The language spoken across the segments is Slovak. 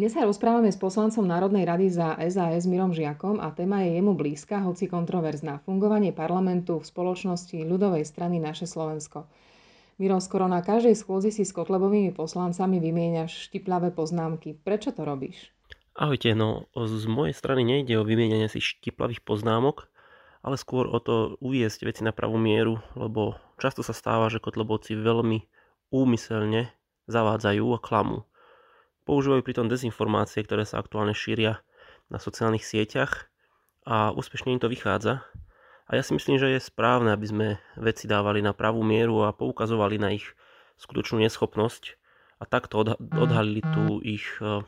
Dnes sa rozprávame s poslancom Národnej rady za SAS Mirom Žiakom a téma je jemu blízka, hoci kontroverzná. Fungovanie parlamentu v spoločnosti ľudovej strany Naše Slovensko. Miro, skoro na každej schôdzi si s Kotlebovými poslancami vymieňaš štiplavé poznámky. Prečo to robíš? Ahojte, no z mojej strany nejde o vymieňanie si štiplavých poznámok, ale skôr o to uviesť veci na pravú mieru, lebo často sa stáva, že Kotlebovci veľmi úmyselne zavádzajú a klamú. Používajú pritom dezinformácie, ktoré sa aktuálne šíria na sociálnych sieťach a úspešne im to vychádza. A ja si myslím, že je správne, aby sme veci dávali na pravú mieru a poukazovali na ich skutočnú neschopnosť a takto odhalili tú ich, e,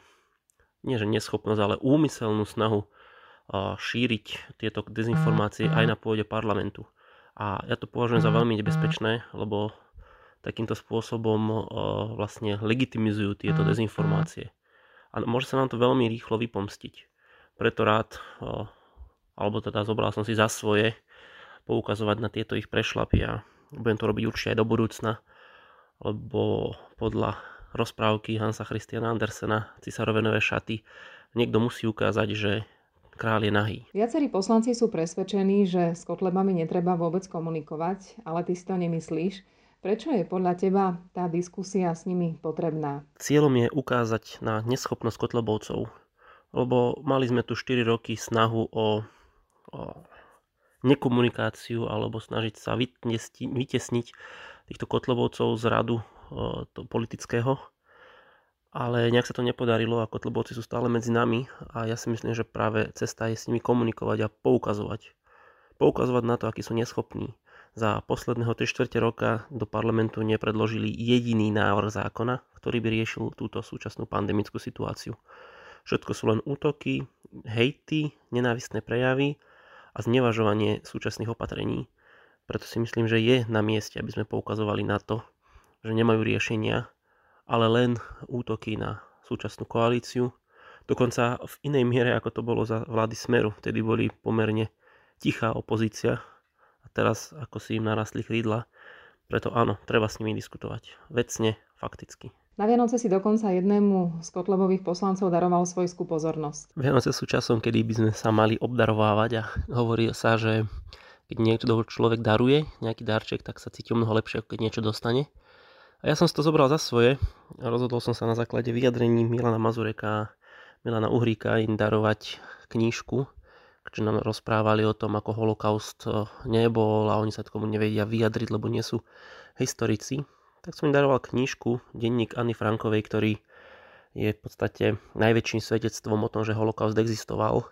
nie že neschopnosť, ale úmyselnú snahu e, šíriť tieto dezinformácie aj na pôde parlamentu. A ja to považujem za veľmi nebezpečné, lebo takýmto spôsobom vlastne legitimizujú tieto dezinformácie. A môže sa nám to veľmi rýchlo vypomstiť. Preto rád, alebo teda zobral som si za svoje, poukazovať na tieto ich prešlapy a budem to robiť určite aj do budúcna, lebo podľa rozprávky Hansa Christiana Andersena Cisárove nové šaty niekto musí ukázať, že král je nahý. Viacerí poslanci sú presvedčení, že s kotlebami netreba vôbec komunikovať, ale ty si to nemyslíš. Prečo je podľa teba tá diskusia s nimi potrebná? Cieľom je ukázať na neschopnosť kotlebovcov, lebo mali sme tu 4 roky snahu o, o nekomunikáciu alebo snažiť sa vytesniť týchto kotlebovcov z radu o, to politického. Ale nejak sa to nepodarilo a kotlebovci sú stále medzi nami a ja si myslím, že práve cesta je s nimi komunikovať a poukazovať. Poukazovať na to, akí sú neschopní za posledného 3 čtvrte roka do parlamentu nepredložili jediný návrh zákona, ktorý by riešil túto súčasnú pandemickú situáciu. Všetko sú len útoky, hejty, nenávistné prejavy a znevažovanie súčasných opatrení. Preto si myslím, že je na mieste, aby sme poukazovali na to, že nemajú riešenia, ale len útoky na súčasnú koalíciu. Dokonca v inej miere, ako to bolo za vlády Smeru. Vtedy boli pomerne tichá opozícia teraz ako si im narastli krídla. Preto áno, treba s nimi diskutovať. Vecne, fakticky. Na Vianoce si dokonca jednému z Kotlebových poslancov daroval svojskú pozornosť. Vianoce sú časom, kedy by sme sa mali obdarovávať a hovorí sa, že keď niekto človek daruje nejaký darček, tak sa cíti mnoho lepšie, ako keď niečo dostane. A ja som si to zobral za svoje a rozhodol som sa na základe vyjadrení Milana Mazureka a Milana Uhríka im darovať knížku keďže nám rozprávali o tom, ako holokaust eh, nebol a oni sa tomu nevedia vyjadriť, lebo nie sú historici, tak som im daroval knižku, denník Anny Frankovej, ktorý je v podstate najväčším svedectvom o tom, že holokaust existoval.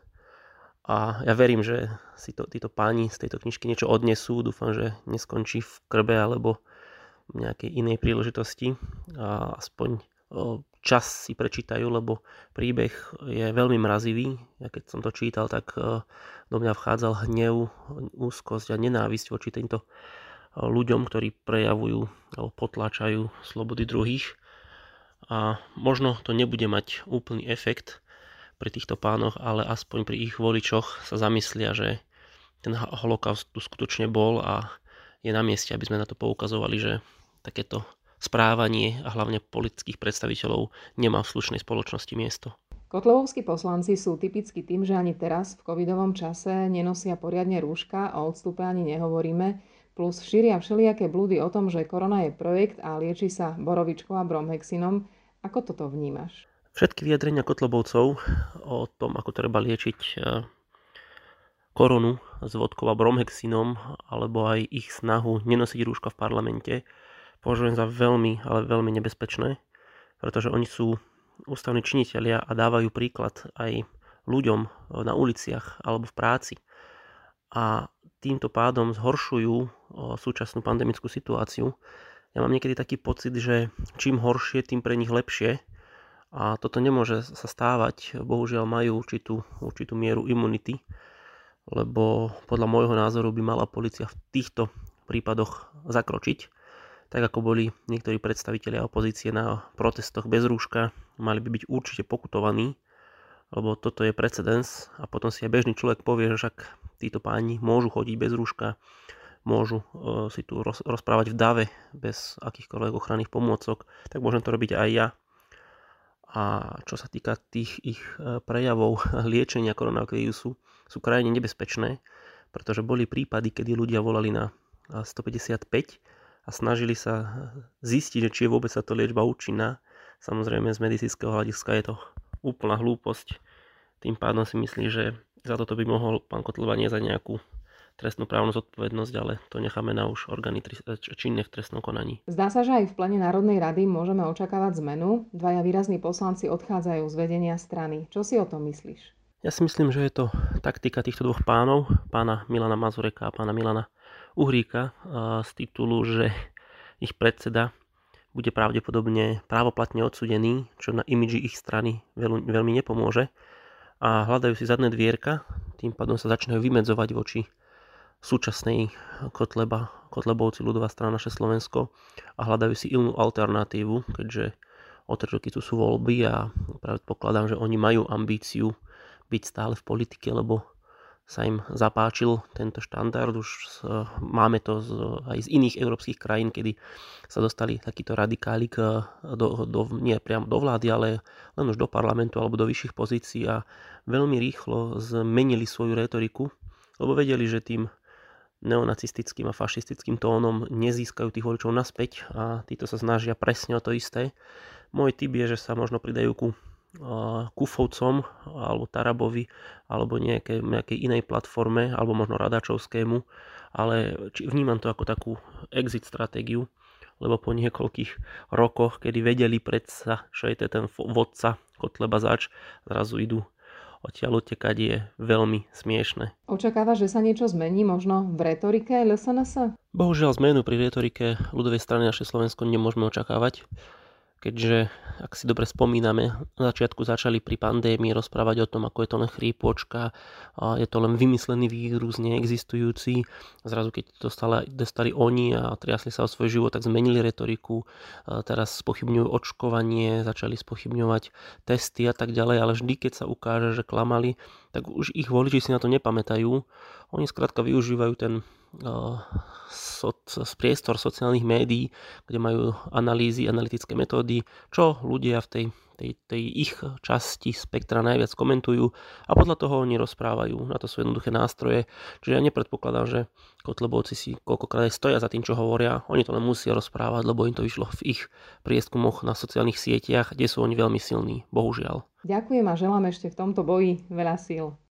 A ja verím, že si to, títo páni z tejto knižky niečo odnesú. Dúfam, že neskončí v krbe alebo v nejakej inej príležitosti. A aspoň čas si prečítajú, lebo príbeh je veľmi mrazivý. Ja keď som to čítal, tak e, do mňa vchádzal hnev, úzkosť a nenávisť voči týmto e, ľuďom, ktorí prejavujú alebo potláčajú slobody druhých. A možno to nebude mať úplný efekt pri týchto pánoch, ale aspoň pri ich voličoch sa zamyslia, že ten holokaust tu skutočne bol a je na mieste, aby sme na to poukazovali, že takéto správanie a hlavne politických predstaviteľov nemá v slušnej spoločnosti miesto. Kotlevovskí poslanci sú typicky tým, že ani teraz v covidovom čase nenosia poriadne rúška, o odstupe ani nehovoríme, plus šíria všelijaké blúdy o tom, že korona je projekt a lieči sa borovičkou a bromhexinom. Ako toto vnímaš? Všetky vyjadrenia kotlobovcov o tom, ako treba liečiť e, koronu s vodkou a bromhexinom, alebo aj ich snahu nenosiť rúška v parlamente, považujem za veľmi, ale veľmi nebezpečné, pretože oni sú ústavní činitelia a dávajú príklad aj ľuďom na uliciach alebo v práci. A týmto pádom zhoršujú súčasnú pandemickú situáciu. Ja mám niekedy taký pocit, že čím horšie, tým pre nich lepšie. A toto nemôže sa stávať. Bohužiaľ majú určitú, určitú mieru imunity, lebo podľa môjho názoru by mala policia v týchto prípadoch zakročiť tak ako boli niektorí predstavitelia opozície na protestoch bez rúška, mali by byť určite pokutovaní, lebo toto je precedens a potom si aj bežný človek povie, že však títo páni môžu chodiť bez rúška, môžu uh, si tu roz, rozprávať v dave bez akýchkoľvek ochranných pomôcok, tak môžem to robiť aj ja. a čo sa týka tých ich e, prejavov liečenia koronavírusu, sú krajine nebezpečné, pretože boli prípady, kedy ľudia volali na 155 a snažili sa zistiť, či je vôbec sa to liečba účinná. Samozrejme z medicínskeho hľadiska je to úplná hlúposť. Tým pádom si myslí, že za toto by mohol pán Kotleba nie za nejakú trestnú právnu zodpovednosť, ale to necháme na už orgány činné v trestnom konaní. Zdá sa, že aj v plene Národnej rady môžeme očakávať zmenu. Dvaja výrazní poslanci odchádzajú z vedenia strany. Čo si o tom myslíš? Ja si myslím, že je to taktika týchto dvoch pánov, pána Milana Mazureka a pána Milana Uhríka z titulu, že ich predseda bude pravdepodobne právoplatne odsudený, čo na imidži ich strany veľmi nepomôže. A hľadajú si zadné dvierka, tým pádom sa začínajú vymedzovať voči súčasnej Kotleba, Kotlebovci ľudová strana naše Slovensko a hľadajú si inú alternatívu, keďže o 3 roky tu sú voľby a predpokladám, že oni majú ambíciu byť stále v politike, lebo sa im zapáčil tento štandard. Už máme to aj z iných európskych krajín, kedy sa dostali takíto radikáli do, do, nie priamo do vlády, ale len už do parlamentu alebo do vyšších pozícií a veľmi rýchlo zmenili svoju retoriku, lebo vedeli, že tým neonacistickým a fašistickým tónom nezískajú tých voličov naspäť a títo sa snažia presne o to isté. Môj typ je, že sa možno pridajú ku Kufovcom alebo Tarabovi alebo nejaké, nejakej inej platforme alebo možno Radačovskému, ale vnímam to ako takú exit stratégiu, lebo po niekoľkých rokoch, kedy vedeli predsa, že je ten vodca Kotleba zač, zrazu idú odtiaľ utekať je veľmi smiešne. Očakáva, že sa niečo zmení možno v retorike LSNS? Bohužiaľ zmenu pri retorike ľudovej strany naše Slovensko nemôžeme očakávať keďže, ak si dobre spomíname, na začiatku začali pri pandémii rozprávať o tom, ako je to len chrípočka, je to len vymyslený vírus, neexistujúci. Zrazu, keď dostali, dostali oni a triasli sa o svoj život, tak zmenili retoriku, teraz spochybňujú očkovanie, začali spochybňovať testy a tak ďalej, ale vždy, keď sa ukáže, že klamali, tak už ich voliči si na to nepamätajú. Oni skrátka využívajú ten z priestor sociálnych médií, kde majú analýzy, analytické metódy, čo ľudia v tej, tej, tej ich časti spektra najviac komentujú a podľa toho oni rozprávajú. Na to sú jednoduché nástroje. Čiže ja nepredpokladám, že Kotlebovci si koľkokrát aj stoja za tým, čo hovoria. Oni to len musia rozprávať, lebo im to vyšlo v ich prieskumoch na sociálnych sieťach, kde sú oni veľmi silní. Bohužiaľ. Ďakujem a želám ešte v tomto boji veľa síl.